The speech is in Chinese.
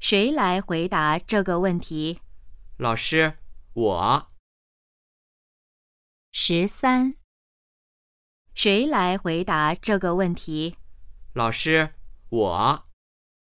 谁来回答这个问题？老师我。十三。谁来回答这个问题？老师我。